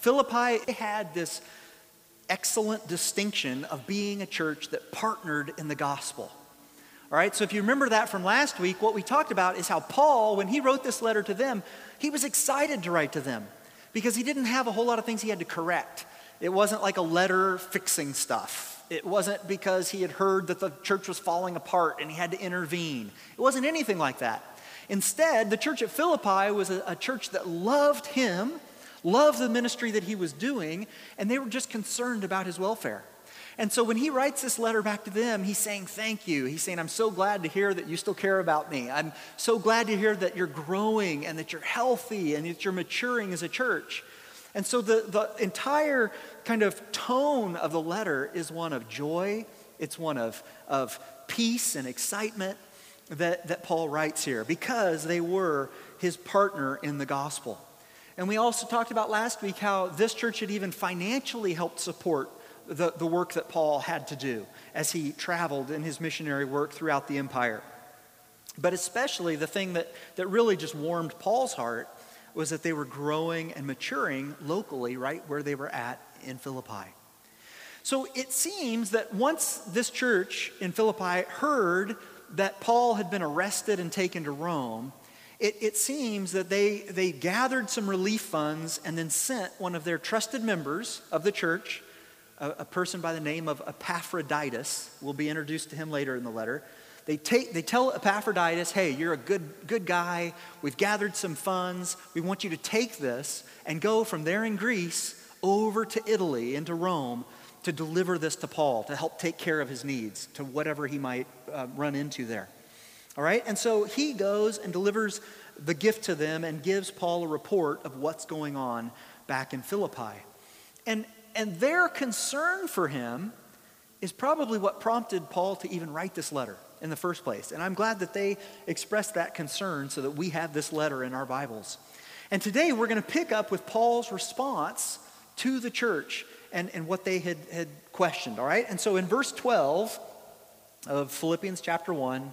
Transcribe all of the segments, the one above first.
Philippi had this excellent distinction of being a church that partnered in the gospel. All right, so if you remember that from last week, what we talked about is how Paul, when he wrote this letter to them, he was excited to write to them because he didn't have a whole lot of things he had to correct. It wasn't like a letter fixing stuff. It wasn't because he had heard that the church was falling apart and he had to intervene. It wasn't anything like that. Instead, the church at Philippi was a, a church that loved him, loved the ministry that he was doing, and they were just concerned about his welfare. And so when he writes this letter back to them, he's saying, Thank you. He's saying, I'm so glad to hear that you still care about me. I'm so glad to hear that you're growing and that you're healthy and that you're maturing as a church. And so the, the entire kind of tone of the letter is one of joy, it's one of, of peace and excitement that, that Paul writes here because they were his partner in the gospel. And we also talked about last week how this church had even financially helped support the, the work that Paul had to do as he traveled in his missionary work throughout the empire. But especially the thing that, that really just warmed Paul's heart was that they were growing and maturing locally, right where they were at in Philippi. So it seems that once this church in Philippi heard that Paul had been arrested and taken to Rome, it, it, seems that they, they gathered some relief funds and then sent one of their trusted members of the church a, a person by the name of Epaphroditus. We'll be introduced to him later in the letter. They, take, they tell Epaphroditus, hey, you're a good, good guy. We've gathered some funds. We want you to take this and go from there in Greece over to Italy, into Rome, to deliver this to Paul, to help take care of his needs, to whatever he might uh, run into there. All right? And so he goes and delivers the gift to them and gives Paul a report of what's going on back in Philippi. And and their concern for him is probably what prompted Paul to even write this letter in the first place. And I'm glad that they expressed that concern so that we have this letter in our Bibles. And today we're going to pick up with Paul's response to the church and, and what they had, had questioned, all right? And so in verse 12 of Philippians chapter 1,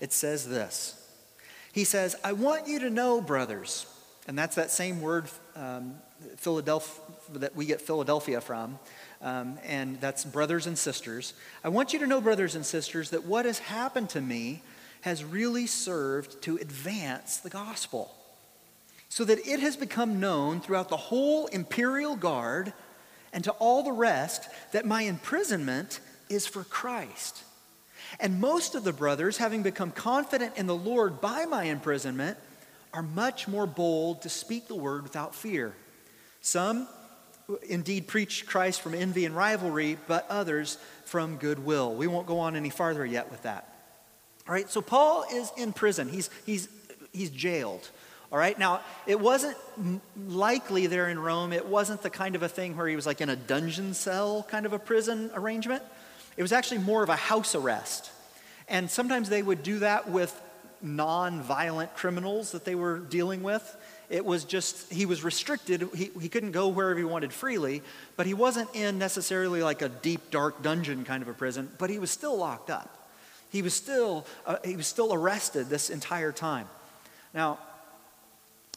it says this He says, I want you to know, brothers, and that's that same word um, Philadelphia, that we get Philadelphia from, um, and that's brothers and sisters. I want you to know, brothers and sisters, that what has happened to me has really served to advance the gospel, so that it has become known throughout the whole imperial guard and to all the rest that my imprisonment is for Christ. And most of the brothers, having become confident in the Lord by my imprisonment, are much more bold to speak the word without fear. Some indeed preach Christ from envy and rivalry, but others from goodwill. We won't go on any farther yet with that. All right, so Paul is in prison. He's, he's, he's jailed. All right, now it wasn't likely there in Rome, it wasn't the kind of a thing where he was like in a dungeon cell kind of a prison arrangement. It was actually more of a house arrest. And sometimes they would do that with non violent criminals that they were dealing with. It was just, he was restricted. He, he couldn't go wherever he wanted freely, but he wasn't in necessarily like a deep, dark dungeon kind of a prison, but he was still locked up. He was still, uh, he was still arrested this entire time. Now,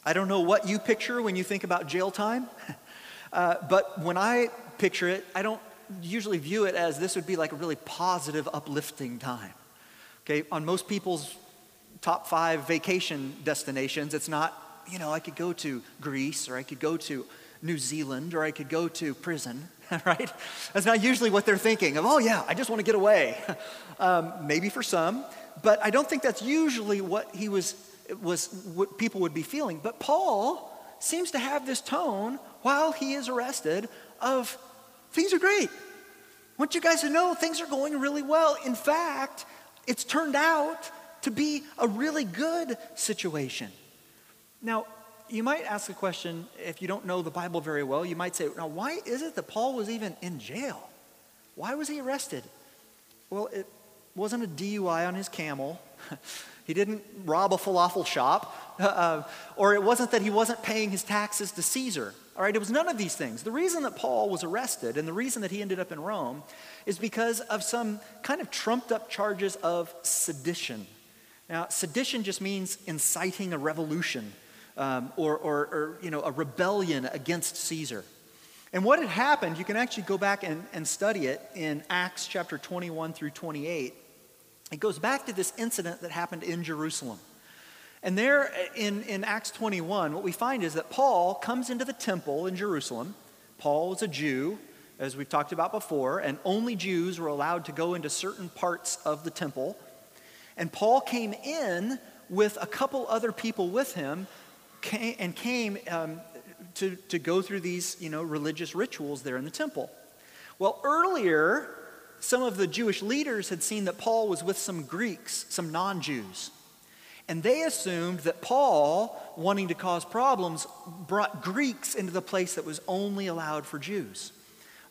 I don't know what you picture when you think about jail time, uh, but when I picture it, I don't usually view it as this would be like a really positive, uplifting time. Okay, on most people's top five vacation destinations, it's not you know, I could go to Greece or I could go to New Zealand or I could go to prison, right? That's not usually what they're thinking of, oh, yeah, I just want to get away. Um, maybe for some, but I don't think that's usually what he was, was, what people would be feeling. But Paul seems to have this tone while he is arrested of things are great. I want you guys to know things are going really well. In fact, it's turned out to be a really good situation. Now, you might ask a question if you don't know the Bible very well. You might say, now, why is it that Paul was even in jail? Why was he arrested? Well, it wasn't a DUI on his camel. he didn't rob a falafel shop. Uh, or it wasn't that he wasn't paying his taxes to Caesar. All right, it was none of these things. The reason that Paul was arrested and the reason that he ended up in Rome is because of some kind of trumped up charges of sedition. Now, sedition just means inciting a revolution um, or, or, or, you know, a rebellion against Caesar. And what had happened, you can actually go back and, and study it in Acts chapter 21 through 28. It goes back to this incident that happened in Jerusalem. And there in, in Acts 21, what we find is that Paul comes into the temple in Jerusalem. Paul was a Jew, as we've talked about before, and only Jews were allowed to go into certain parts of the temple. And Paul came in with a couple other people with him came, and came um, to, to go through these you know, religious rituals there in the temple. Well, earlier, some of the Jewish leaders had seen that Paul was with some Greeks, some non Jews. And they assumed that Paul, wanting to cause problems, brought Greeks into the place that was only allowed for Jews.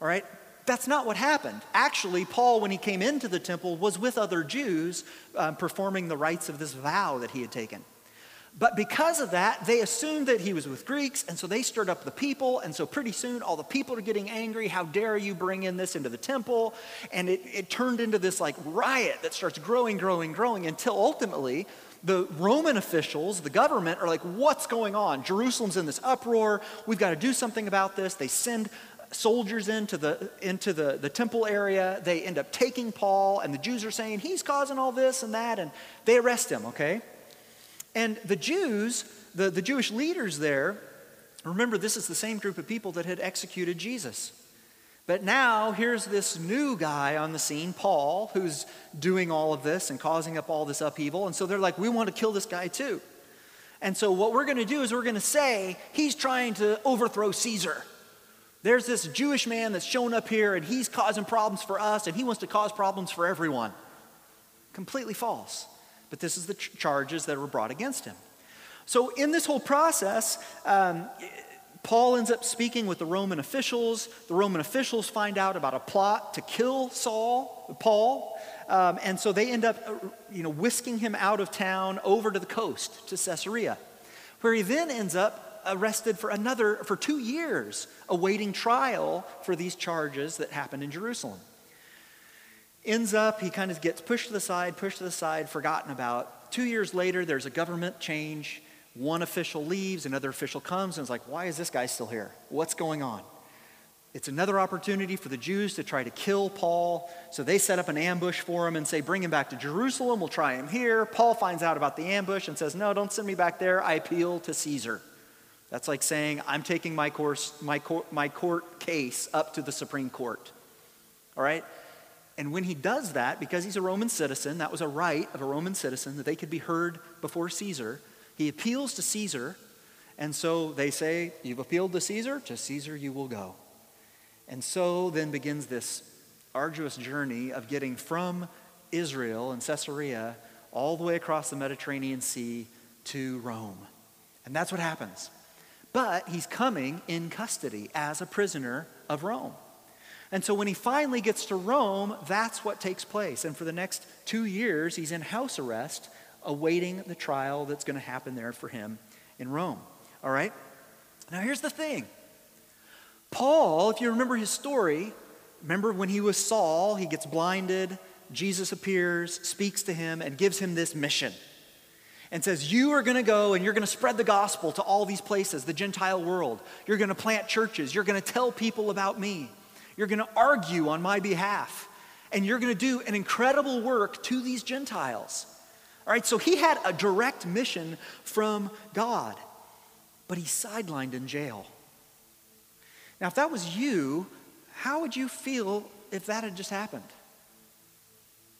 All right? That's not what happened. Actually, Paul, when he came into the temple, was with other Jews um, performing the rites of this vow that he had taken. But because of that, they assumed that he was with Greeks, and so they stirred up the people. And so pretty soon, all the people are getting angry. How dare you bring in this into the temple? And it, it turned into this like riot that starts growing, growing, growing until ultimately the Roman officials, the government, are like, what's going on? Jerusalem's in this uproar. We've got to do something about this. They send soldiers into the into the, the temple area. They end up taking Paul, and the Jews are saying he's causing all this and that, and they arrest him, okay? And the Jews, the, the Jewish leaders there, remember, this is the same group of people that had executed Jesus. But now here's this new guy on the scene, Paul, who's doing all of this and causing up all this upheaval. And so they're like, we want to kill this guy too. And so what we're going to do is we're going to say he's trying to overthrow Caesar. There's this Jewish man that's shown up here and he's causing problems for us and he wants to cause problems for everyone. Completely false. But this is the ch- charges that were brought against him. So, in this whole process, um, Paul ends up speaking with the Roman officials. The Roman officials find out about a plot to kill Saul, Paul, um, and so they end up, uh, you know, whisking him out of town over to the coast to Caesarea, where he then ends up arrested for another for two years, awaiting trial for these charges that happened in Jerusalem ends up, he kind of gets pushed to the side, pushed to the side, forgotten about. Two years later, there's a government change. One official leaves, another official comes, and it's like, why is this guy still here? What's going on? It's another opportunity for the Jews to try to kill Paul. So they set up an ambush for him and say, Bring him back to Jerusalem. We'll try him here. Paul finds out about the ambush and says, No, don't send me back there. I appeal to Caesar. That's like saying, I'm taking my, course, my, court, my court case up to the Supreme Court. All right? And when he does that, because he's a Roman citizen, that was a right of a Roman citizen that they could be heard before Caesar, he appeals to Caesar. And so they say, You've appealed to Caesar, to Caesar you will go. And so then begins this arduous journey of getting from Israel and Caesarea all the way across the Mediterranean Sea to Rome. And that's what happens. But he's coming in custody as a prisoner of Rome. And so when he finally gets to Rome, that's what takes place. And for the next two years, he's in house arrest, awaiting the trial that's going to happen there for him in Rome. All right? Now, here's the thing Paul, if you remember his story, remember when he was Saul, he gets blinded, Jesus appears, speaks to him, and gives him this mission. And says, You are going to go and you're going to spread the gospel to all these places, the Gentile world. You're going to plant churches. You're going to tell people about me. You're going to argue on my behalf. And you're going to do an incredible work to these Gentiles. All right, so he had a direct mission from God, but he's sidelined in jail. Now, if that was you, how would you feel if that had just happened?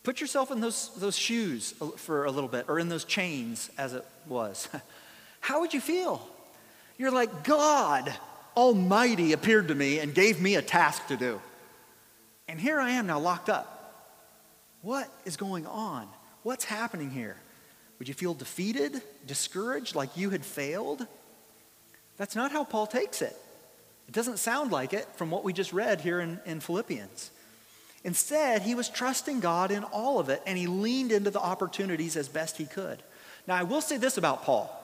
Put yourself in those, those shoes for a little bit, or in those chains as it was. How would you feel? You're like, God, Almighty appeared to me and gave me a task to do. And here I am now locked up. What is going on? What's happening here? Would you feel defeated, discouraged, like you had failed? That's not how Paul takes it. It doesn't sound like it from what we just read here in, in Philippians. Instead, he was trusting God in all of it, and he leaned into the opportunities as best he could. Now, I will say this about Paul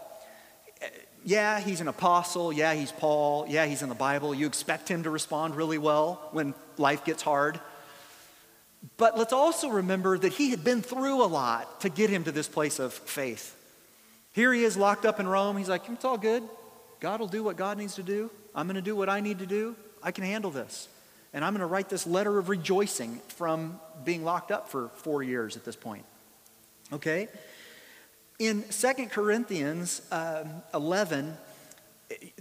yeah, he's an apostle. Yeah, he's Paul. Yeah, he's in the Bible. You expect him to respond really well when life gets hard. But let's also remember that he had been through a lot to get him to this place of faith. Here he is locked up in Rome. He's like, it's all good. God will do what God needs to do. I'm going to do what I need to do. I can handle this. And I'm going to write this letter of rejoicing from being locked up for four years at this point. Okay? In 2 Corinthians um, 11,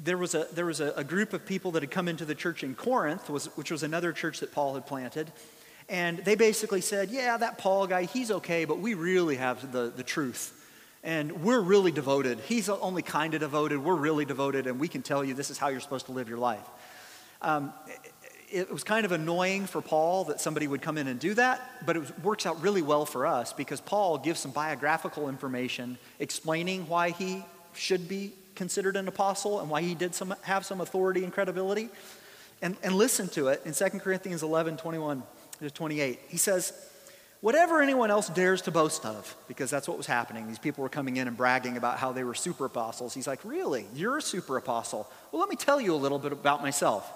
there was, a, there was a, a, group of people that had come into the church in Corinth, was, which was another church that Paul had planted. And they basically said, Yeah, that Paul guy, he's okay, but we really have the, the truth. And we're really devoted. He's only kind of devoted. We're really devoted, and we can tell you this is how you're supposed to live your life. Um, it was kind of annoying for Paul that somebody would come in and do that, but it works out really well for us because Paul gives some biographical information explaining why he should be considered an apostle and why he did some, have some authority and credibility. And, and listen to it in 2 Corinthians 11 21 to 28. He says, Whatever anyone else dares to boast of, because that's what was happening. These people were coming in and bragging about how they were super apostles. He's like, Really? You're a super apostle? Well, let me tell you a little bit about myself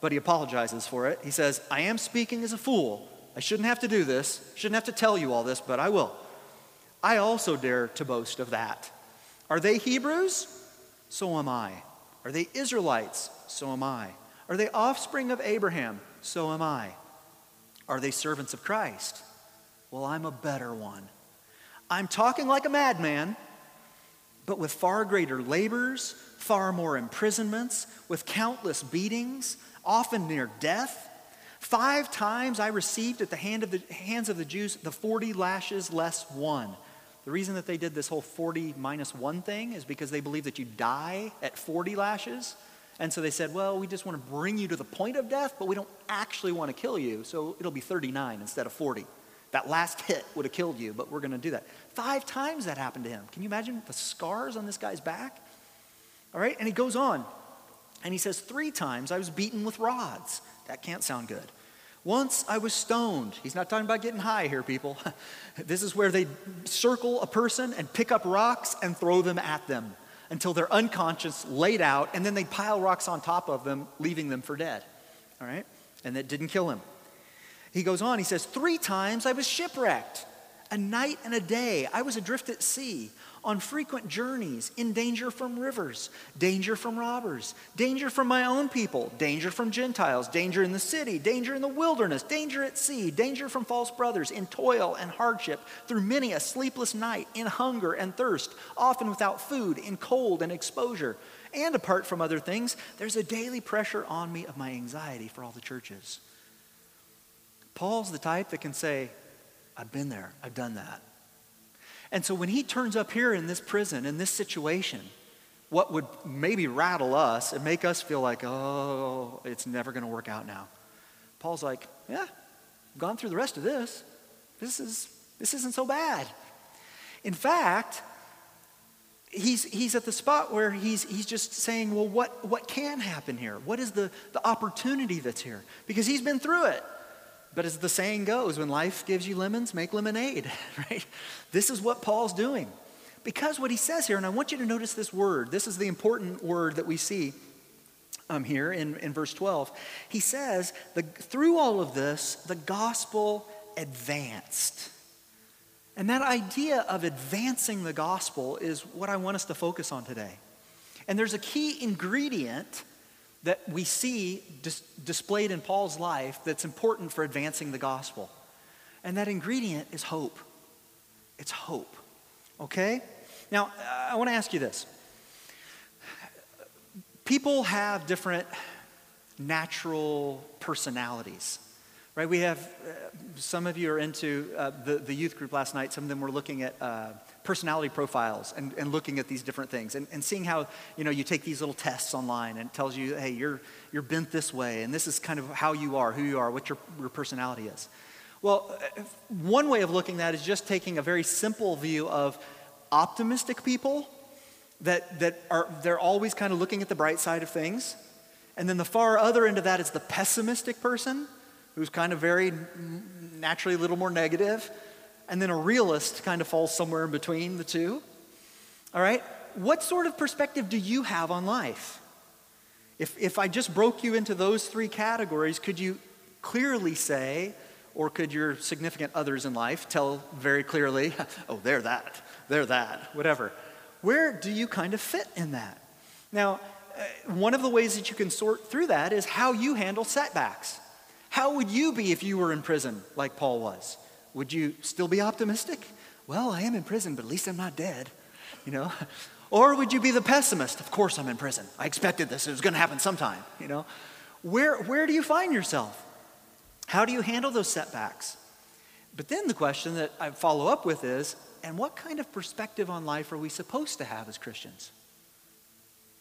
but he apologizes for it. He says, I am speaking as a fool. I shouldn't have to do this, shouldn't have to tell you all this, but I will. I also dare to boast of that. Are they Hebrews? So am I. Are they Israelites? So am I. Are they offspring of Abraham? So am I. Are they servants of Christ? Well, I'm a better one. I'm talking like a madman, but with far greater labors, far more imprisonments, with countless beatings, often near death. Five times I received at the, hand of the hands of the Jews the 40 lashes less one. The reason that they did this whole 40 minus one thing is because they believe that you die at 40 lashes. And so they said, well, we just want to bring you to the point of death, but we don't actually want to kill you, so it'll be 39 instead of 40. That last hit would have killed you, but we're going to do that. Five times that happened to him. Can you imagine the scars on this guy's back? All right, and he goes on. And he says, Three times I was beaten with rods. That can't sound good. Once I was stoned. He's not talking about getting high here, people. this is where they circle a person and pick up rocks and throw them at them until they're unconscious, laid out, and then they pile rocks on top of them, leaving them for dead. All right? And that didn't kill him. He goes on, he says, Three times I was shipwrecked. A night and a day I was adrift at sea on frequent journeys, in danger from rivers, danger from robbers, danger from my own people, danger from Gentiles, danger in the city, danger in the wilderness, danger at sea, danger from false brothers, in toil and hardship, through many a sleepless night, in hunger and thirst, often without food, in cold and exposure. And apart from other things, there's a daily pressure on me of my anxiety for all the churches. Paul's the type that can say, I've been there, I've done that. And so when he turns up here in this prison, in this situation, what would maybe rattle us and make us feel like, oh, it's never going to work out now. Paul's like, yeah, I've gone through the rest of this. This, is, this isn't so bad. In fact, he's, he's at the spot where he's, he's just saying, well, what, what can happen here? What is the, the opportunity that's here? Because he's been through it. But as the saying goes, when life gives you lemons, make lemonade, right? This is what Paul's doing. Because what he says here, and I want you to notice this word, this is the important word that we see um, here in, in verse 12. He says, the, through all of this, the gospel advanced. And that idea of advancing the gospel is what I want us to focus on today. And there's a key ingredient that we see dis- displayed in Paul's life that's important for advancing the gospel. And that ingredient is hope. It's hope. Okay? Now, I want to ask you this. People have different natural personalities, right? We have, uh, some of you are into uh, the, the youth group last night, some of them were looking at uh, personality profiles and, and looking at these different things and, and seeing how, you know, you take these little tests online and it tells you, hey, you're, you're bent this way and this is kind of how you are, who you are, what your, your personality is. Well, uh, one way of looking at it is just taking a very simple view of optimistic people that, that are, they're always kind of looking at the bright side of things. And then the far other end of that is the pessimistic person who's kind of very naturally a little more negative and then a realist kind of falls somewhere in between the two. All right? What sort of perspective do you have on life? If, if I just broke you into those three categories, could you clearly say, or could your significant others in life tell very clearly, oh, they're that, they're that, whatever? Where do you kind of fit in that? Now, uh, one of the ways that you can sort through that is how you handle setbacks. How would you be if you were in prison like Paul was? Would you still be optimistic? Well, I am in prison, but at least I'm not dead, you know? Or would you be the pessimist? Of course I'm in prison. I expected this. It was going to happen sometime, you know? Where, where do you find yourself? How do you handle those setbacks? But then the question that I follow up with is and what kind of perspective on life are we supposed to have as Christians?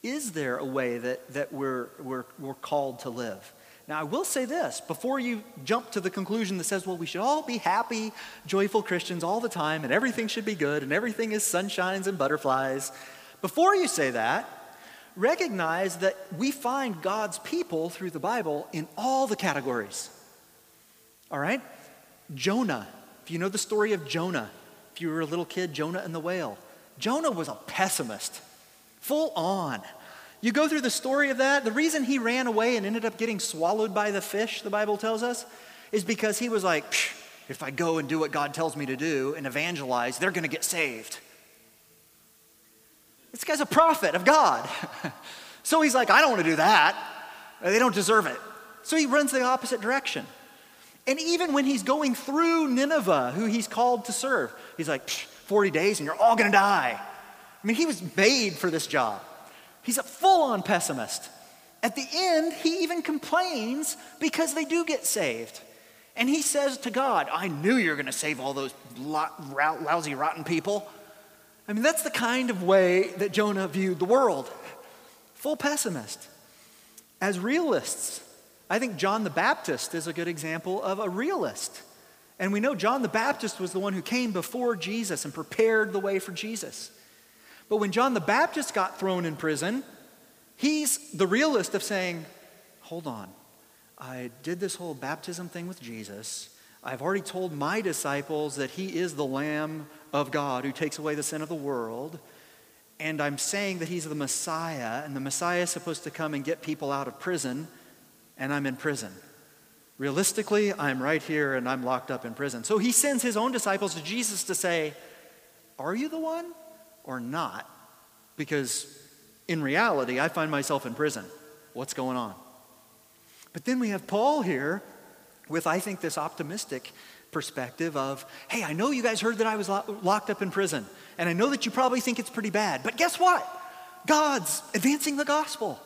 Is there a way that, that we're, we're, we're called to live? Now, I will say this before you jump to the conclusion that says, well, we should all be happy, joyful Christians all the time, and everything should be good, and everything is sunshines and butterflies. Before you say that, recognize that we find God's people through the Bible in all the categories. All right? Jonah, if you know the story of Jonah, if you were a little kid, Jonah and the whale. Jonah was a pessimist, full on. You go through the story of that. The reason he ran away and ended up getting swallowed by the fish, the Bible tells us, is because he was like, if I go and do what God tells me to do and evangelize, they're going to get saved. This guy's a prophet of God. so he's like, I don't want to do that. They don't deserve it. So he runs the opposite direction. And even when he's going through Nineveh, who he's called to serve, he's like, 40 days and you're all going to die. I mean, he was made for this job. He's a full on pessimist. At the end, he even complains because they do get saved. And he says to God, I knew you were going to save all those lousy, rotten people. I mean, that's the kind of way that Jonah viewed the world. Full pessimist. As realists, I think John the Baptist is a good example of a realist. And we know John the Baptist was the one who came before Jesus and prepared the way for Jesus. But when John the Baptist got thrown in prison, he's the realist of saying, Hold on, I did this whole baptism thing with Jesus. I've already told my disciples that he is the Lamb of God who takes away the sin of the world. And I'm saying that he's the Messiah, and the Messiah is supposed to come and get people out of prison, and I'm in prison. Realistically, I'm right here and I'm locked up in prison. So he sends his own disciples to Jesus to say, Are you the one? Or not. Because in reality, I find myself in prison. What's going on? But then we have Paul here with, I think, this optimistic perspective of, hey, I know you guys heard that I was lo- locked up in prison, and I know that you probably think it's pretty bad, but guess what? God's advancing the gospel,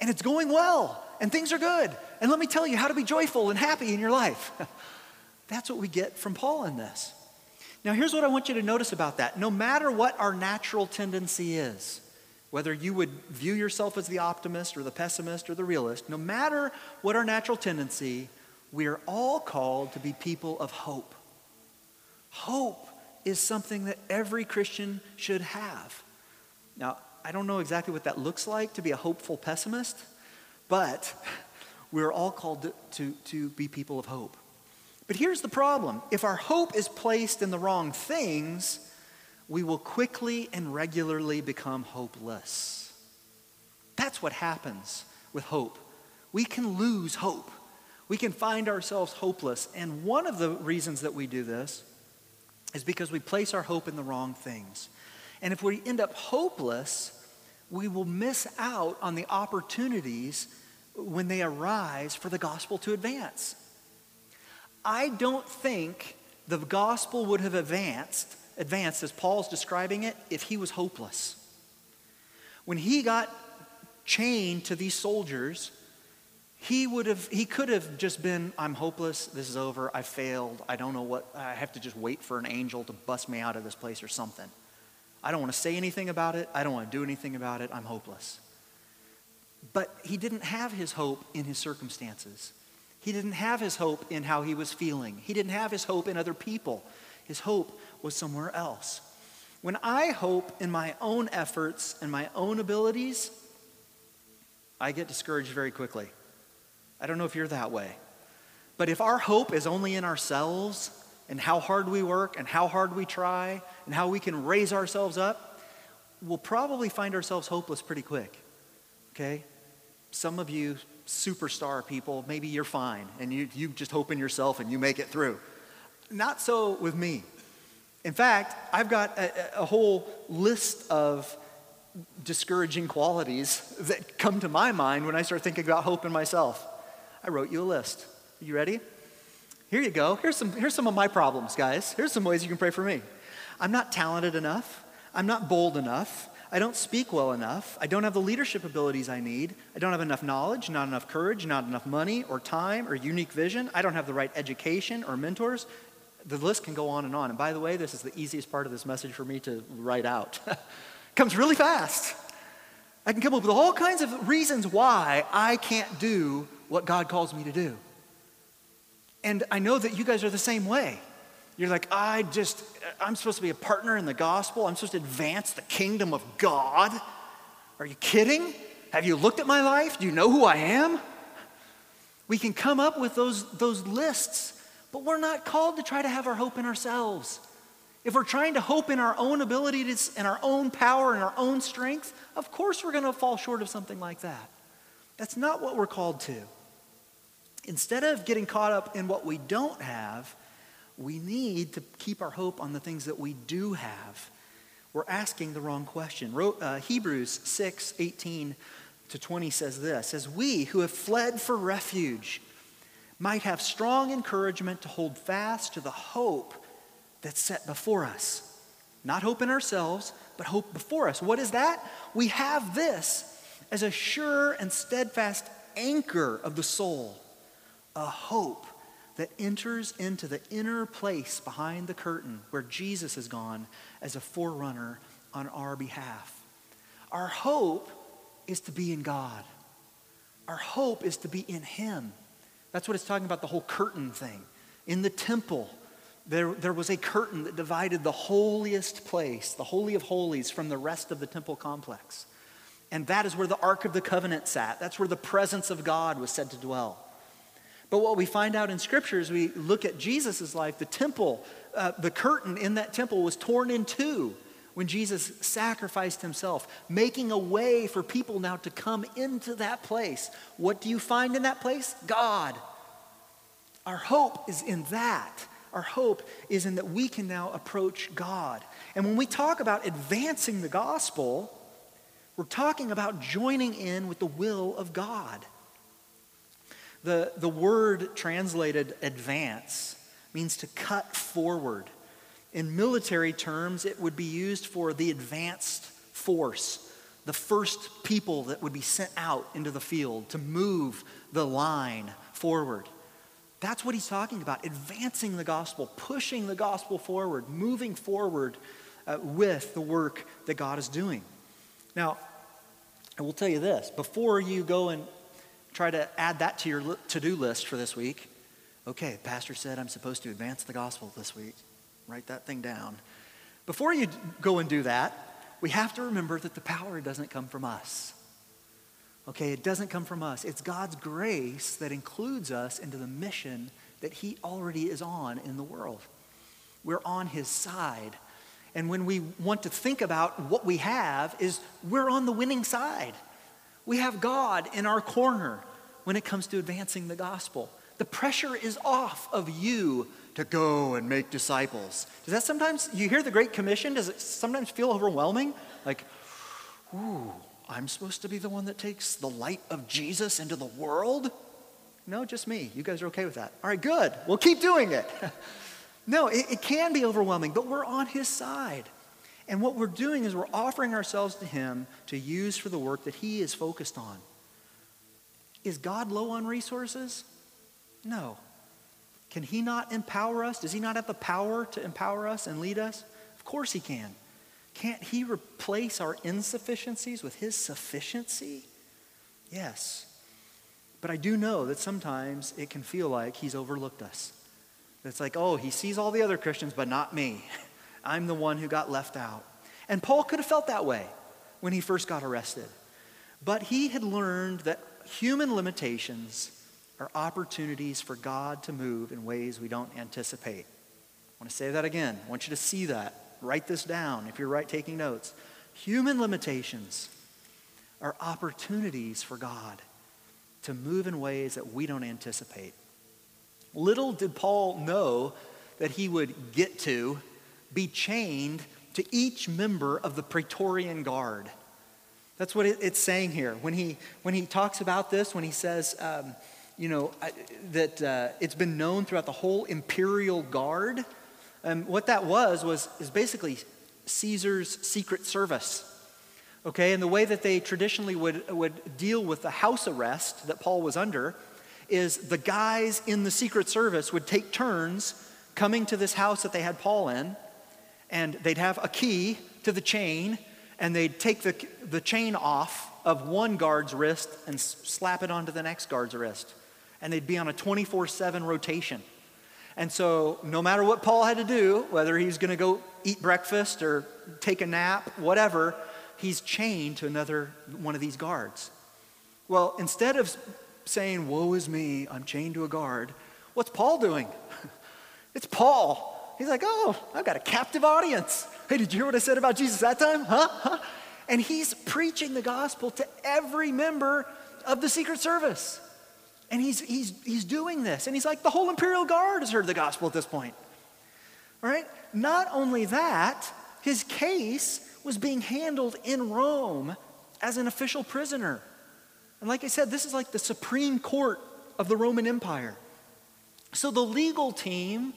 and it's going well, and things are good. And let me tell you how to be joyful and happy in your life. That's what we get from Paul in this. Now, here's what I want you to notice about that. No matter what our natural tendency is, whether you would view yourself as the optimist or the pessimist or the realist, no matter what our natural tendency, we are all called to be people of hope. Hope is something that every Christian should have. Now, I don't know exactly what that looks like to be a hopeful pessimist, but we're all called to, to, to be people of hope. But here's the problem if our hope is placed in the wrong things, we will quickly and regularly become hopeless. That's what happens with hope. We can lose hope. We can find ourselves hopeless. And one of the reasons that we do this is because we place our hope in the wrong things. And if we end up hopeless, we will miss out on the opportunities when they arise for the gospel to advance. I don't think the gospel would have advanced, advanced as Paul's describing it, if he was hopeless. When he got chained to these soldiers, he would have he could have just been i'm hopeless this is over i failed i don't know what i have to just wait for an angel to bust me out of this place or something. I don't want to say anything about it i don't want to do anything about it i'm hopeless. But he didn't have his hope in his circumstances he didn't have his hope in how he was feeling, he didn't have his hope in other people. His hope was somewhere else. When I hope in my own efforts and my own abilities, I get discouraged very quickly. I don't know if you're that way. But if our hope is only in ourselves and how hard we work and how hard we try and how we can raise ourselves up, we'll probably find ourselves hopeless pretty quick. Okay? Some of you superstar people, maybe you're fine and you, you just hope in yourself and you make it through. Not so with me. In fact, I've got a, a whole list of discouraging qualities that come to my mind when I start thinking about hope in myself. I wrote you a list. Are you ready? Here you go. Here's some, here's some of my problems, guys. Here's some ways you can pray for me. I'm not talented enough. I'm not bold enough. I don't speak well enough. I don't have the leadership abilities I need. I don't have enough knowledge, not enough courage, not enough money or time or unique vision. I don't have the right education or mentors. The list can go on and on. And by the way, this is the easiest part of this message for me to write out. Comes really fast. I can come up with all kinds of reasons why I can't do what God calls me to do. And I know that you guys are the same way. You're like, I just, I'm supposed to be a partner in the gospel. I'm supposed to advance the kingdom of God. Are you kidding? Have you looked at my life? Do you know who I am? We can come up with those, those lists, but we're not called to try to have our hope in ourselves. If we're trying to hope in our own abilities and our own power and our own strength, of course we're going to fall short of something like that. That's not what we're called to. Instead of getting caught up in what we don't have, we need to keep our hope on the things that we do have. We're asking the wrong question. Uh, Hebrews 6 18 to 20 says this As we who have fled for refuge might have strong encouragement to hold fast to the hope that's set before us. Not hope in ourselves, but hope before us. What is that? We have this as a sure and steadfast anchor of the soul, a hope that enters into the inner place behind the curtain where Jesus has gone as a forerunner on our behalf. Our hope is to be in God. Our hope is to be in Him. That's what it's talking about the whole curtain thing. In the temple, there, there was a curtain that divided the holiest place, the Holy of Holies, from the rest of the temple complex. And that is where the Ark of the Covenant sat. That's where the presence of God was said to dwell. But what we find out in Scripture as we look at Jesus' life, the temple, uh, the curtain in that temple was torn in two when Jesus sacrificed himself, making a way for people now to come into that place. What do you find in that place? God. Our hope is in that. Our hope is in that we can now approach God. And when we talk about advancing the gospel, we're talking about joining in with the will of God. The, the word translated advance means to cut forward. In military terms, it would be used for the advanced force, the first people that would be sent out into the field to move the line forward. That's what he's talking about advancing the gospel, pushing the gospel forward, moving forward uh, with the work that God is doing. Now, I will tell you this before you go and try to add that to your to do list for this week. Okay, pastor said I'm supposed to advance the gospel this week. Write that thing down. Before you go and do that, we have to remember that the power doesn't come from us. Okay, it doesn't come from us. It's God's grace that includes us into the mission that He already is on in the world. We're on His side. And when we want to think about what we have, is we're on the winning side. We have God in our corner when it comes to advancing the gospel. The pressure is off of you to go and make disciples. Does that sometimes, you hear the Great Commission, does it sometimes feel overwhelming? Like, ooh, I'm supposed to be the one that takes the light of Jesus into the world? No, just me. You guys are okay with that. All right, good. We'll keep doing it. no, it, it can be overwhelming, but we're on his side. And what we're doing is we're offering ourselves to Him to use for the work that He is focused on. Is God low on resources? No. Can He not empower us? Does He not have the power to empower us and lead us? Of course He can. Can't He replace our insufficiencies with His sufficiency? Yes. But I do know that sometimes it can feel like He's overlooked us. It's like, oh, He sees all the other Christians, but not me. I'm the one who got left out. And Paul could have felt that way when he first got arrested. But he had learned that human limitations are opportunities for God to move in ways we don't anticipate. I want to say that again. I want you to see that. Write this down if you're right taking notes. Human limitations are opportunities for God to move in ways that we don't anticipate. Little did Paul know that he would get to be chained to each member of the Praetorian Guard. That's what it's saying here. When he, when he talks about this, when he says, um, you know, that uh, it's been known throughout the whole imperial guard, um, what that was, was is basically Caesar's secret service. Okay, and the way that they traditionally would, would deal with the house arrest that Paul was under is the guys in the secret service would take turns coming to this house that they had Paul in, and they'd have a key to the chain, and they'd take the, the chain off of one guard's wrist and slap it onto the next guard's wrist. And they'd be on a 24 7 rotation. And so, no matter what Paul had to do, whether he's going to go eat breakfast or take a nap, whatever, he's chained to another one of these guards. Well, instead of saying, Woe is me, I'm chained to a guard, what's Paul doing? it's Paul. He's like, Oh, I've got a captive audience. Hey, did you hear what I said about Jesus that time? Huh? huh? And he's preaching the gospel to every member of the Secret Service. And he's, he's, he's doing this. And he's like, the whole Imperial Guard has heard the gospel at this point. All right? Not only that, his case was being handled in Rome as an official prisoner. And like I said, this is like the Supreme Court of the Roman Empire. So the legal team,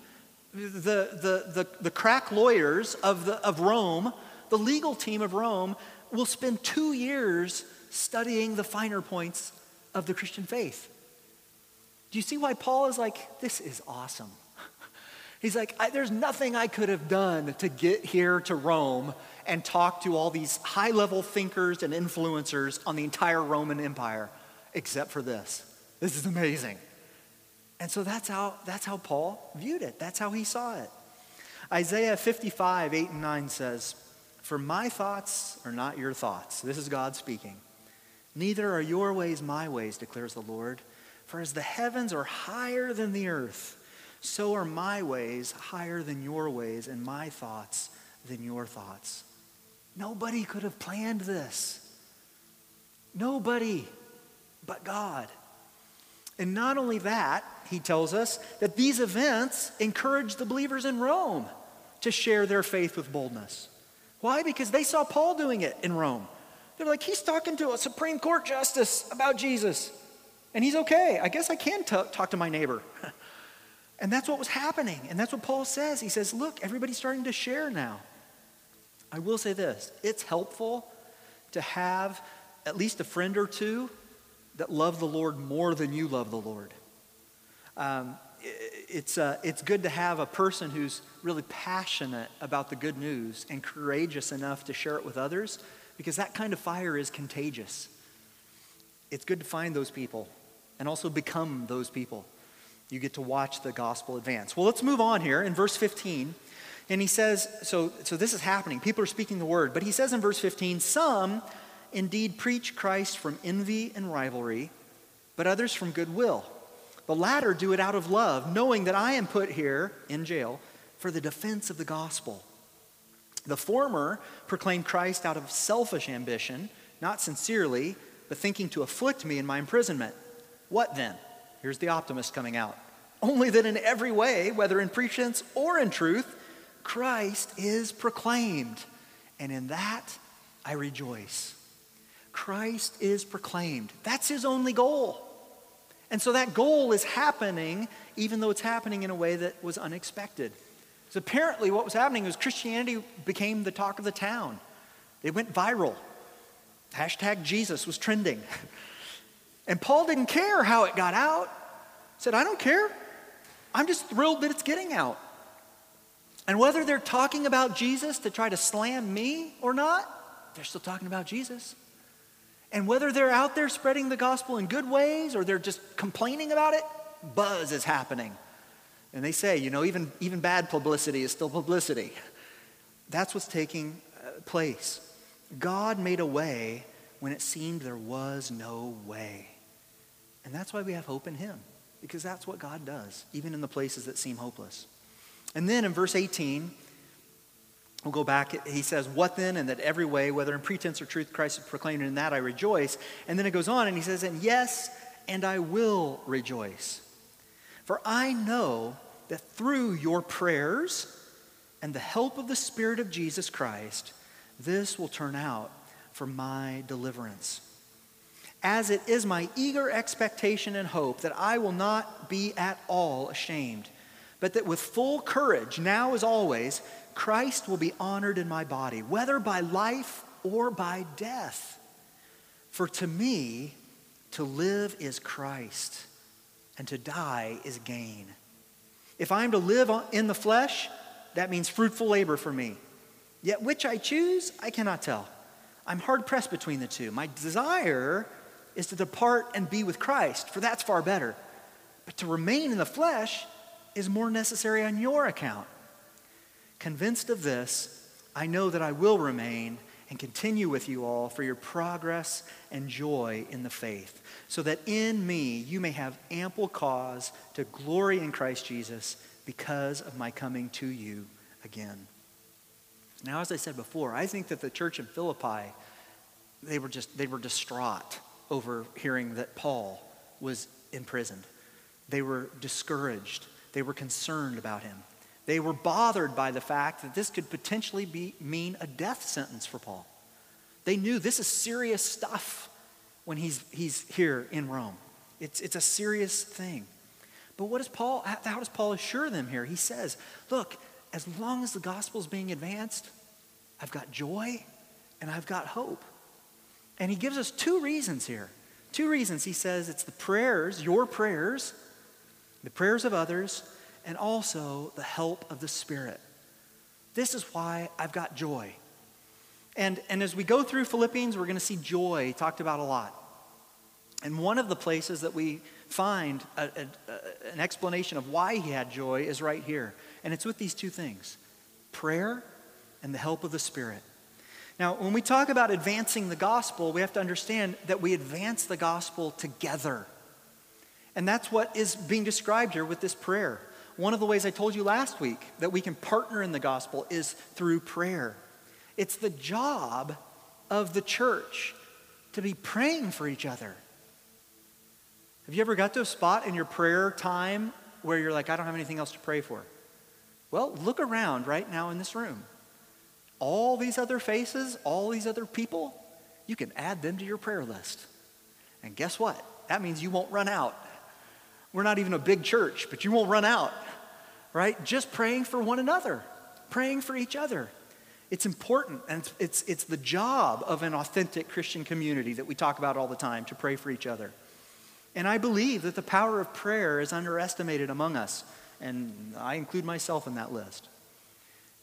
the, the, the, the crack lawyers of, the, of Rome, the legal team of Rome will spend two years studying the finer points of the Christian faith. Do you see why Paul is like, this is awesome? He's like, there's nothing I could have done to get here to Rome and talk to all these high level thinkers and influencers on the entire Roman Empire, except for this. This is amazing. And so that's how, that's how Paul viewed it, that's how he saw it. Isaiah 55, 8 and 9 says, For my thoughts are not your thoughts. This is God speaking. Neither are your ways my ways, declares the Lord. For as the heavens are higher than the earth, so are my ways higher than your ways, and my thoughts than your thoughts. Nobody could have planned this. Nobody but God. And not only that, he tells us that these events encourage the believers in Rome to share their faith with boldness. Why? Because they saw Paul doing it in Rome. They're like, he's talking to a Supreme Court justice about Jesus. And he's okay. I guess I can t- talk to my neighbor. and that's what was happening. And that's what Paul says. He says, look, everybody's starting to share now. I will say this it's helpful to have at least a friend or two that love the Lord more than you love the Lord. Um, it's, uh, it's good to have a person who's really passionate about the good news and courageous enough to share it with others because that kind of fire is contagious. It's good to find those people and also become those people. You get to watch the gospel advance. Well, let's move on here in verse 15. And he says, so, so this is happening. People are speaking the word. But he says in verse 15, some indeed preach Christ from envy and rivalry, but others from goodwill. The latter do it out of love, knowing that I am put here in jail for the defense of the gospel. The former proclaim Christ out of selfish ambition, not sincerely, but thinking to afflict me in my imprisonment. What then? Here's the optimist coming out. Only that in every way, whether in pretense or in truth, Christ is proclaimed. And in that I rejoice. Christ is proclaimed. That's his only goal. And so that goal is happening, even though it's happening in a way that was unexpected. So apparently, what was happening was Christianity became the talk of the town. It went viral. Hashtag Jesus was trending. And Paul didn't care how it got out. He said, I don't care. I'm just thrilled that it's getting out. And whether they're talking about Jesus to try to slam me or not, they're still talking about Jesus. And whether they're out there spreading the gospel in good ways or they're just complaining about it, buzz is happening. And they say, you know, even, even bad publicity is still publicity. That's what's taking uh, place. God made a way when it seemed there was no way. And that's why we have hope in Him, because that's what God does, even in the places that seem hopeless. And then in verse 18, we'll go back. He says, What then? And that every way, whether in pretense or truth, Christ is proclaimed, and in that I rejoice. And then it goes on and he says, And yes, and I will rejoice. For I know that through your prayers and the help of the Spirit of Jesus Christ, this will turn out for my deliverance. As it is my eager expectation and hope that I will not be at all ashamed, but that with full courage, now as always, Christ will be honored in my body, whether by life or by death. For to me, to live is Christ, and to die is gain. If I am to live in the flesh, that means fruitful labor for me. Yet which I choose, I cannot tell. I'm hard pressed between the two. My desire is to depart and be with Christ, for that's far better. But to remain in the flesh is more necessary on your account. Convinced of this, I know that I will remain and continue with you all for your progress and joy in the faith, so that in me you may have ample cause to glory in Christ Jesus because of my coming to you again. Now, as I said before, I think that the church in Philippi, they were just, they were distraught over hearing that Paul was imprisoned. They were discouraged. They were concerned about him. They were bothered by the fact that this could potentially be, mean a death sentence for Paul. They knew this is serious stuff when he's, he's here in Rome. It's, it's a serious thing. But what does Paul, how does Paul assure them here? He says, look, as long as the gospel is being advanced, I've got joy and I've got hope. And he gives us two reasons here. Two reasons. He says it's the prayers, your prayers, the prayers of others, and also the help of the Spirit. This is why I've got joy. And, and as we go through Philippians, we're going to see joy talked about a lot. And one of the places that we find a, a, a, an explanation of why he had joy is right here. And it's with these two things prayer and the help of the Spirit. Now, when we talk about advancing the gospel, we have to understand that we advance the gospel together. And that's what is being described here with this prayer. One of the ways I told you last week that we can partner in the gospel is through prayer. It's the job of the church to be praying for each other. Have you ever got to a spot in your prayer time where you're like, I don't have anything else to pray for? Well, look around right now in this room. All these other faces, all these other people, you can add them to your prayer list. And guess what? That means you won't run out. We're not even a big church, but you won't run out, right? Just praying for one another, praying for each other. It's important, and it's, it's, it's the job of an authentic Christian community that we talk about all the time to pray for each other. And I believe that the power of prayer is underestimated among us, and I include myself in that list.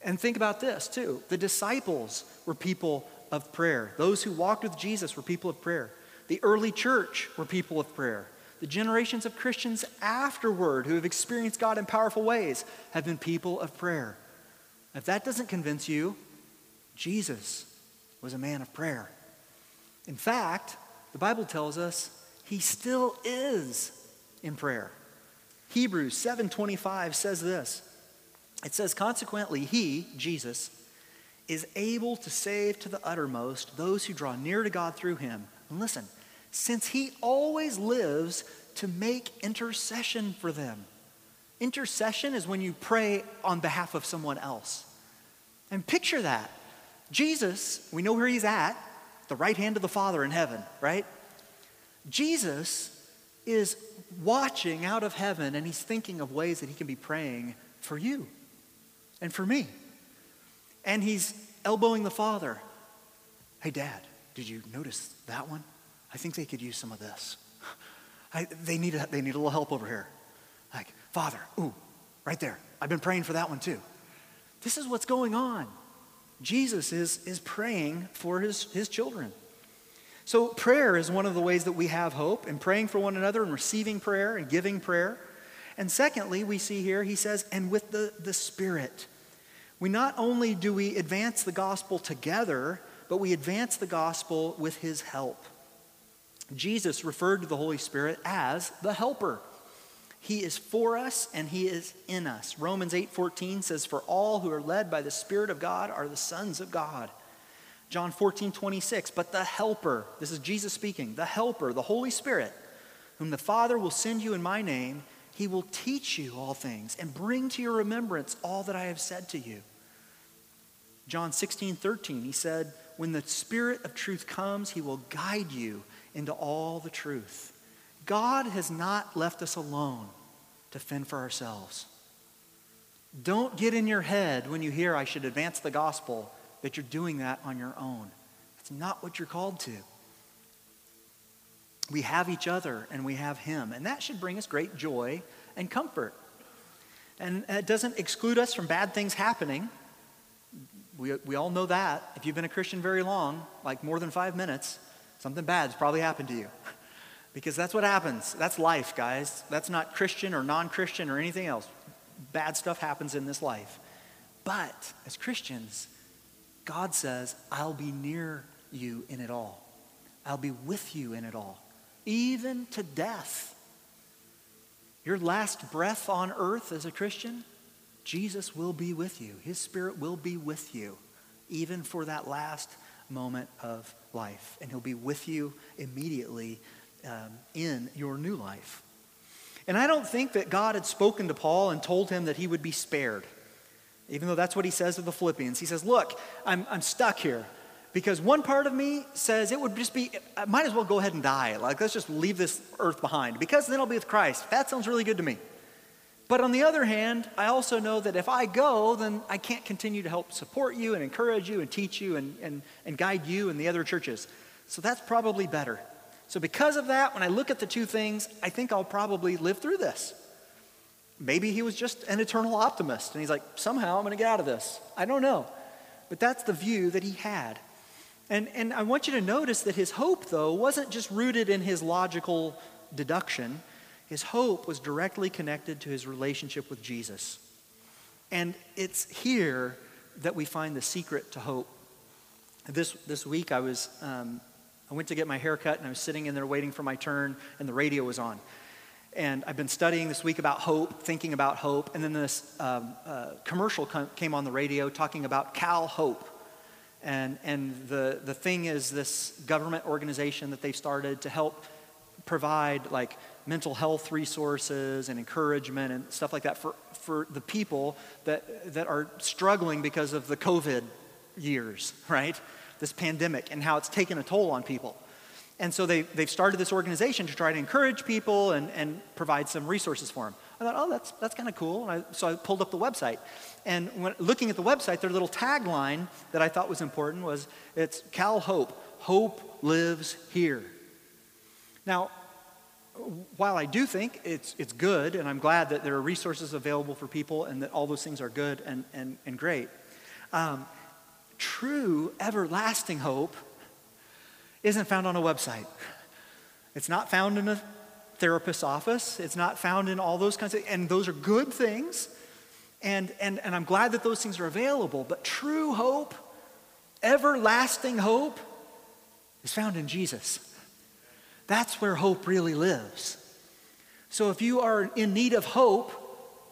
And think about this, too. The disciples were people of prayer, those who walked with Jesus were people of prayer. The early church were people of prayer. The generations of Christians afterward who have experienced God in powerful ways have been people of prayer. If that doesn't convince you, Jesus was a man of prayer. In fact, the Bible tells us he still is in prayer. Hebrews 7:25 says this. It says consequently he, Jesus, is able to save to the uttermost those who draw near to God through him. And listen, since he always lives to make intercession for them. Intercession is when you pray on behalf of someone else. And picture that. Jesus, we know where he's at, the right hand of the Father in heaven, right? Jesus is watching out of heaven and he's thinking of ways that he can be praying for you and for me. And he's elbowing the Father. Hey, Dad, did you notice that one? I think they could use some of this. I, they, need a, they need a little help over here. Like, Father, ooh, right there. I've been praying for that one too. This is what's going on. Jesus is, is praying for his, his children. So, prayer is one of the ways that we have hope in praying for one another and receiving prayer and giving prayer. And secondly, we see here, he says, and with the, the Spirit. We not only do we advance the gospel together, but we advance the gospel with his help. Jesus referred to the Holy Spirit as the helper. He is for us and he is in us. Romans 8:14 says for all who are led by the spirit of God are the sons of God. John 14, 26, but the helper, this is Jesus speaking, the helper, the Holy Spirit, whom the Father will send you in my name, he will teach you all things and bring to your remembrance all that I have said to you. John 16, 13, he said, when the Spirit of truth comes, he will guide you into all the truth. God has not left us alone to fend for ourselves. Don't get in your head when you hear I should advance the gospel that you're doing that on your own. That's not what you're called to. We have each other and we have Him, and that should bring us great joy and comfort. And it doesn't exclude us from bad things happening. We, we all know that. If you've been a Christian very long, like more than five minutes, something bad's probably happened to you. because that's what happens. That's life, guys. That's not Christian or non Christian or anything else. Bad stuff happens in this life. But as Christians, God says, I'll be near you in it all. I'll be with you in it all, even to death. Your last breath on earth as a Christian, Jesus will be with you. His Spirit will be with you, even for that last moment of life. And He'll be with you immediately um, in your new life. And I don't think that God had spoken to Paul and told him that he would be spared, even though that's what he says to the Philippians. He says, Look, I'm, I'm stuck here because one part of me says it would just be, I might as well go ahead and die. Like, let's just leave this earth behind because then I'll be with Christ. That sounds really good to me. But on the other hand, I also know that if I go, then I can't continue to help support you and encourage you and teach you and, and, and guide you and the other churches. So that's probably better. So, because of that, when I look at the two things, I think I'll probably live through this. Maybe he was just an eternal optimist and he's like, somehow I'm going to get out of this. I don't know. But that's the view that he had. And, and I want you to notice that his hope, though, wasn't just rooted in his logical deduction. His hope was directly connected to his relationship with Jesus. And it's here that we find the secret to hope. This, this week, I, was, um, I went to get my hair cut, and I was sitting in there waiting for my turn, and the radio was on. And I've been studying this week about hope, thinking about hope, and then this um, uh, commercial came on the radio talking about Cal Hope. And, and the, the thing is, this government organization that they've started to help provide like mental health resources and encouragement and stuff like that for, for the people that, that are struggling because of the COVID years, right? This pandemic and how it's taken a toll on people. And so they, they've started this organization to try to encourage people and, and provide some resources for them. I thought, oh, that's, that's kind of cool. And I, so I pulled up the website. And when, looking at the website, their little tagline that I thought was important was it's Cal Hope, hope lives here. Now, while I do think it's, it's good, and I'm glad that there are resources available for people and that all those things are good and, and, and great, um, true everlasting hope isn't found on a website. It's not found in a therapist's office. It's not found in all those kinds of, and those are good things. And, and, and I'm glad that those things are available. But true hope, everlasting hope, is found in Jesus. That's where hope really lives. So if you are in need of hope,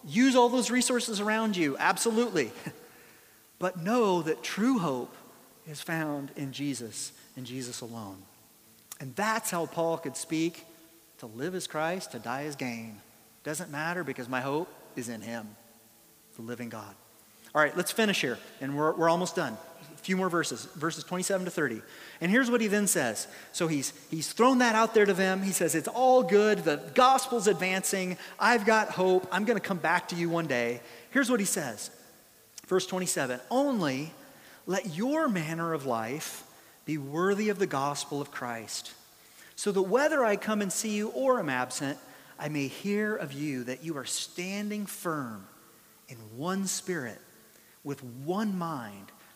use all those resources around you, absolutely. But know that true hope is found in Jesus and Jesus alone. And that's how Paul could speak to live as Christ, to die as gain. Doesn't matter because my hope is in Him, the living God. All right, let's finish here, and we're, we're almost done. Few more verses, verses 27 to 30. And here's what he then says. So he's, he's thrown that out there to them. He says, It's all good. The gospel's advancing. I've got hope. I'm going to come back to you one day. Here's what he says. Verse 27 Only let your manner of life be worthy of the gospel of Christ so that whether I come and see you or am absent, I may hear of you that you are standing firm in one spirit, with one mind,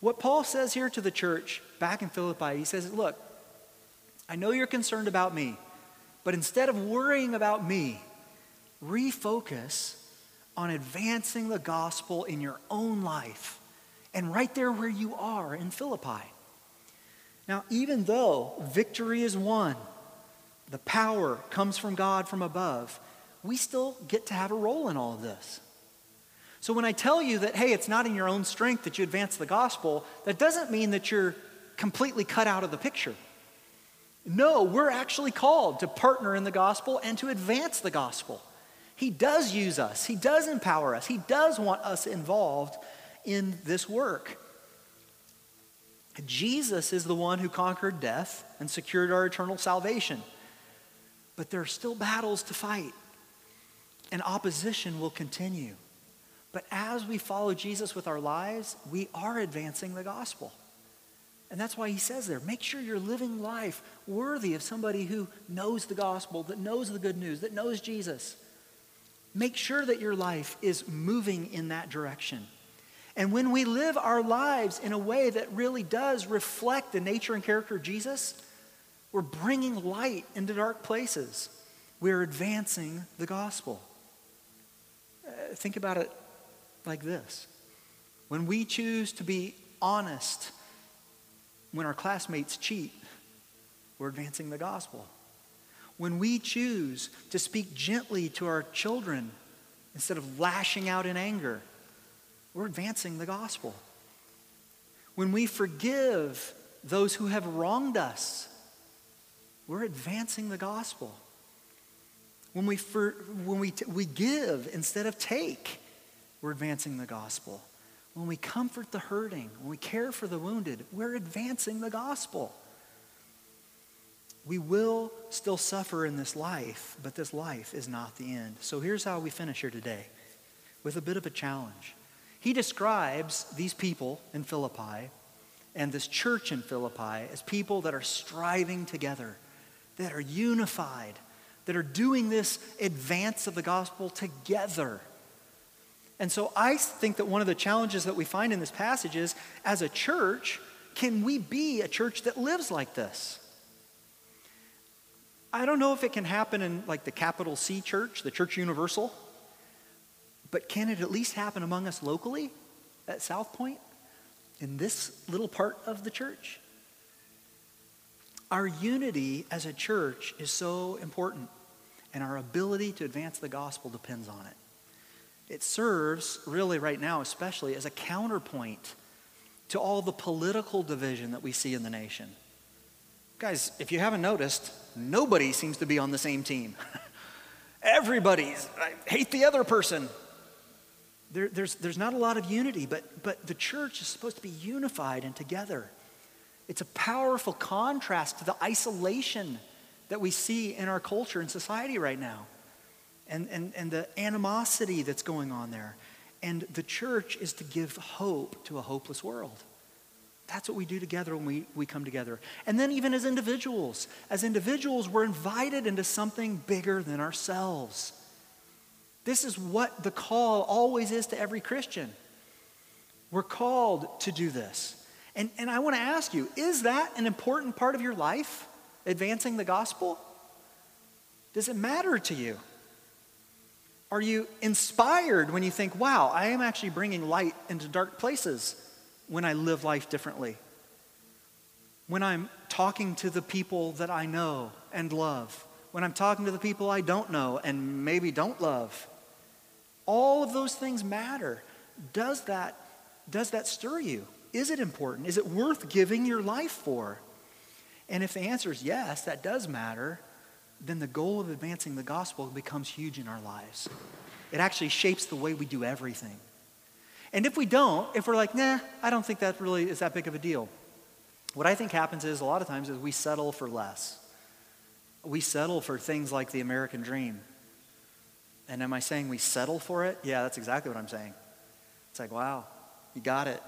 What Paul says here to the church back in Philippi, he says, Look, I know you're concerned about me, but instead of worrying about me, refocus on advancing the gospel in your own life and right there where you are in Philippi. Now, even though victory is won, the power comes from God from above, we still get to have a role in all of this. So when I tell you that, hey, it's not in your own strength that you advance the gospel, that doesn't mean that you're completely cut out of the picture. No, we're actually called to partner in the gospel and to advance the gospel. He does use us, He does empower us, He does want us involved in this work. Jesus is the one who conquered death and secured our eternal salvation. But there are still battles to fight, and opposition will continue. But as we follow Jesus with our lives, we are advancing the gospel. And that's why he says there make sure you're living life worthy of somebody who knows the gospel, that knows the good news, that knows Jesus. Make sure that your life is moving in that direction. And when we live our lives in a way that really does reflect the nature and character of Jesus, we're bringing light into dark places. We're advancing the gospel. Uh, think about it like this when we choose to be honest when our classmates cheat, we're advancing the gospel. When we choose to speak gently to our children instead of lashing out in anger, we're advancing the gospel. When we forgive those who have wronged us, we're advancing the gospel. When we, for, when we, t- we give instead of take, we're advancing the gospel. When we comfort the hurting, when we care for the wounded, we're advancing the gospel. We will still suffer in this life, but this life is not the end. So here's how we finish here today with a bit of a challenge. He describes these people in Philippi and this church in Philippi as people that are striving together, that are unified, that are doing this advance of the gospel together. And so I think that one of the challenges that we find in this passage is as a church, can we be a church that lives like this? I don't know if it can happen in like the capital C church, the Church Universal, but can it at least happen among us locally at South Point in this little part of the church? Our unity as a church is so important, and our ability to advance the gospel depends on it. It serves, really, right now, especially, as a counterpoint to all the political division that we see in the nation. Guys, if you haven't noticed, nobody seems to be on the same team. Everybody's, I hate the other person. There, there's, there's not a lot of unity, but, but the church is supposed to be unified and together. It's a powerful contrast to the isolation that we see in our culture and society right now and, and, and the animosity that's going on there. And the church is to give hope to a hopeless world. That's what we do together when we, we come together. And then, even as individuals, as individuals, we're invited into something bigger than ourselves. This is what the call always is to every Christian. We're called to do this. And, and I want to ask you is that an important part of your life, advancing the gospel? Does it matter to you? Are you inspired when you think, wow, I am actually bringing light into dark places when I live life differently? When I'm talking to the people that I know and love? When I'm talking to the people I don't know and maybe don't love? All of those things matter. Does that, does that stir you? Is it important? Is it worth giving your life for? And if the answer is yes, that does matter, then the goal of advancing the gospel becomes huge in our lives. It actually shapes the way we do everything. And if we don't, if we're like, nah, I don't think that really is that big of a deal, what I think happens is a lot of times is we settle for less. We settle for things like the American dream. And am I saying we settle for it? Yeah, that's exactly what I'm saying. It's like, wow, you got it.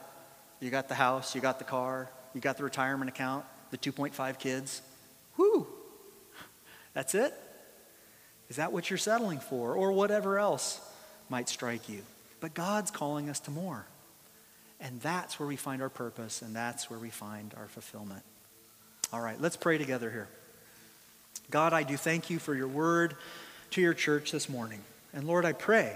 You got the house, you got the car, you got the retirement account, the 2.5 kids. Whoo, that's it? Is that what you're settling for? Or whatever else might strike you? But God's calling us to more. And that's where we find our purpose, and that's where we find our fulfillment. All right, let's pray together here. God, I do thank you for your word to your church this morning. And Lord, I pray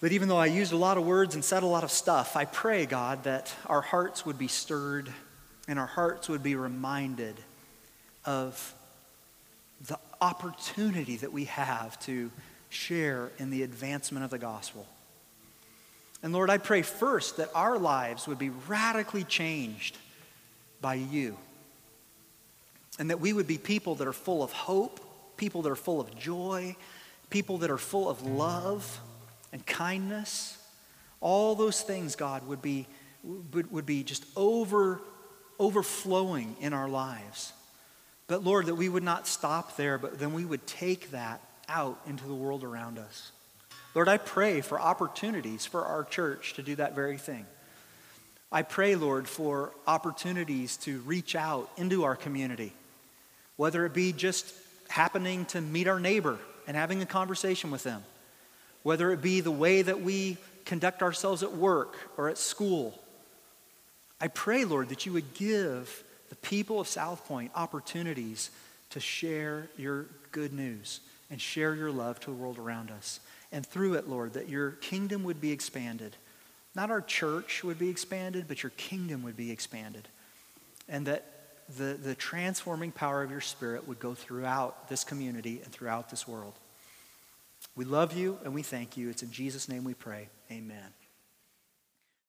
that even though I used a lot of words and said a lot of stuff, I pray, God, that our hearts would be stirred and our hearts would be reminded of opportunity that we have to share in the advancement of the gospel. And Lord, I pray first that our lives would be radically changed by you. And that we would be people that are full of hope, people that are full of joy, people that are full of love and kindness. All those things, God, would be, would, would be just over, overflowing in our lives. But Lord, that we would not stop there, but then we would take that out into the world around us. Lord, I pray for opportunities for our church to do that very thing. I pray, Lord, for opportunities to reach out into our community, whether it be just happening to meet our neighbor and having a conversation with them, whether it be the way that we conduct ourselves at work or at school. I pray, Lord, that you would give people of South Point opportunities to share your good news and share your love to the world around us. And through it, Lord, that your kingdom would be expanded. Not our church would be expanded, but your kingdom would be expanded. And that the, the transforming power of your spirit would go throughout this community and throughout this world. We love you and we thank you. It's in Jesus' name we pray. Amen.